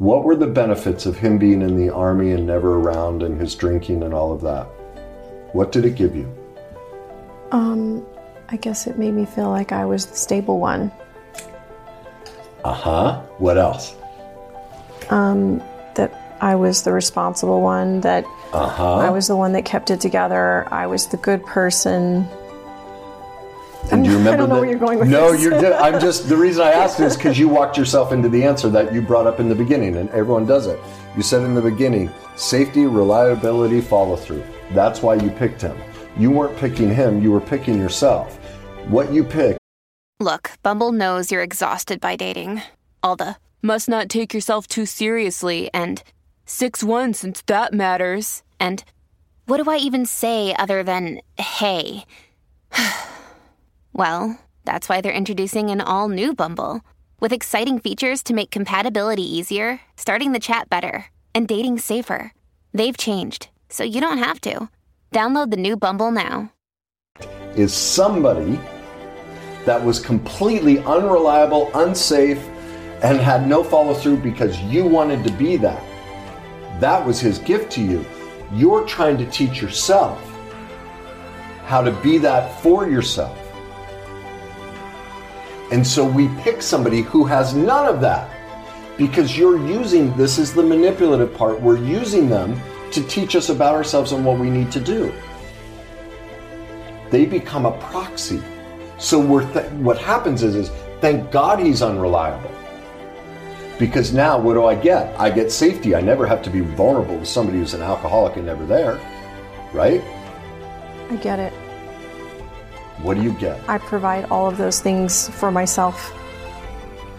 What were the benefits of him being in the army and never around and his drinking and all of that? What did it give you? Um, I guess it made me feel like I was the stable one. Uh huh. What else? Um, that I was the responsible one, that Uh huh. I was the one that kept it together, I was the good person. And do you remember I don't know that- where you're going with no, this. you're. Good. I'm just. The reason I asked is because you walked yourself into the answer that you brought up in the beginning, and everyone does it. You said in the beginning, safety, reliability, follow through. That's why you picked him. You weren't picking him. You were picking yourself. What you picked. Look, Bumble knows you're exhausted by dating. All the must not take yourself too seriously and 6 1 since that matters. And what do I even say other than hey? well, that's why they're introducing an all new Bumble with exciting features to make compatibility easier, starting the chat better, and dating safer. They've changed, so you don't have to. Download the new Bumble now. is somebody that was completely unreliable, unsafe, and had no follow through because you wanted to be that. That was his gift to you. You're trying to teach yourself how to be that for yourself. And so we pick somebody who has none of that because you're using this is the manipulative part. We're using them to teach us about ourselves and what we need to do they become a proxy. So we're th- what happens is, is thank God he's unreliable. Because now what do I get? I get safety. I never have to be vulnerable with somebody who's an alcoholic and never there. Right? I get it. What do you get? I provide all of those things for myself.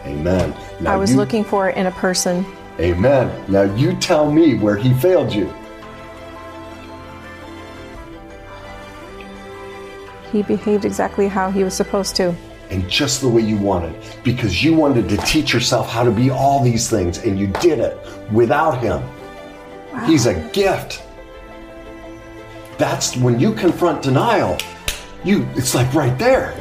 Amen. Now I was you- looking for it in a person. Amen. Now you tell me where he failed you. He behaved exactly how he was supposed to. and just the way you wanted because you wanted to teach yourself how to be all these things and you did it without him. He's a gift. That's when you confront denial, you it's like right there.